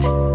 that.